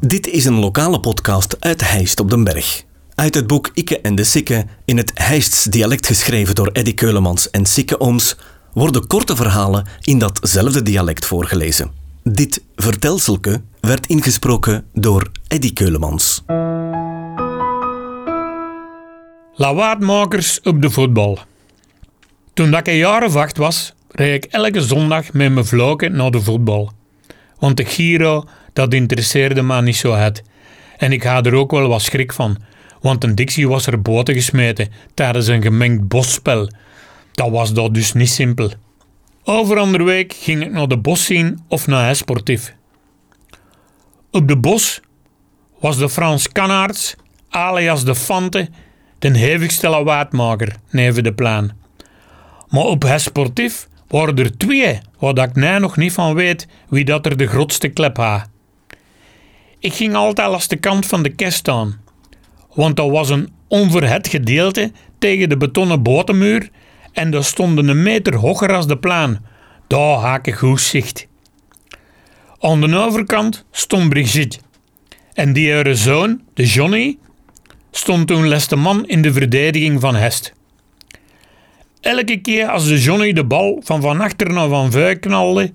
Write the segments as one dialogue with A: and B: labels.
A: Dit is een lokale podcast uit Heist op den Berg. Uit het boek Ikke en de Sikke, in het Heists dialect geschreven door Eddy Keulemans en Sikke Ooms, worden korte verhalen in datzelfde dialect voorgelezen. Dit vertelselke werd ingesproken door Eddy Keulemans.
B: Lawaadmakers op de voetbal. Toen dat ik een jaar of acht was, reed ik elke zondag met mijn vloken naar de voetbal. Want de Giro, dat interesseerde me niet zo het. En ik had er ook wel wat schrik van, want een Dixie was er boten gesmeten tijdens een gemengd bosspel. Dat was dat dus niet simpel. Over andere week ging ik naar de bos zien of naar sportief. Op de bos was de Frans Kanaerts, alias de Fante, de hevigste lawaadmaker neven de plan. Maar op het sportief waren er twee, waar ik nu nog niet van weet wie dat er de grootste klep had. Ik ging altijd als de kant van de kist staan, want dat was een onverhet gedeelte tegen de betonnen botenmuur en daar stonden een meter hoger als de plan. Daar had ik goed zicht. Aan de overkant stond Brigitte en die haar zoon, de Johnny, stond toen les de man in de verdediging van Hest. Elke keer als de Johnny de bal van van achter naar van vuur knalde,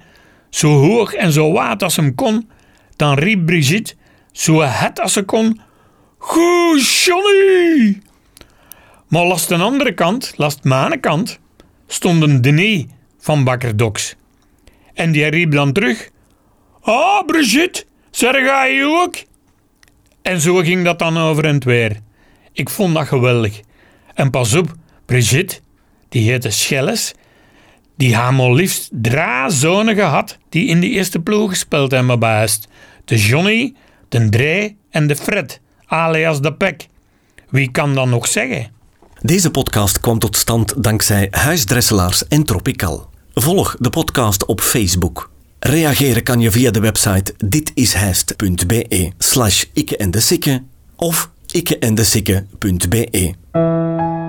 B: zo hoog en zo waard als hem kon, dan riep Brigitte, zo het als ze kon, Goed Johnny! Maar last de andere kant, last mijn kant, stond een Denis van Bakker Doks. En die riep dan terug, Ah, Brigitte, zeg je ook? En zo ging dat dan over en weer. Ik vond dat geweldig. En pas op, Brigitte, die heette Schelles, die maar liefst drie zonen gehad die in de eerste ploeg gespeeld hebben bij De Johnny, de Drey en de Fred, alias de Pek. Wie kan dan nog zeggen?
A: Deze podcast kwam tot stand dankzij Huisdresselaars en Tropical. Volg de podcast op Facebook. Reageren kan je via de website ditishijst.be slash ikke en de sikke of ikkeendesikke.be.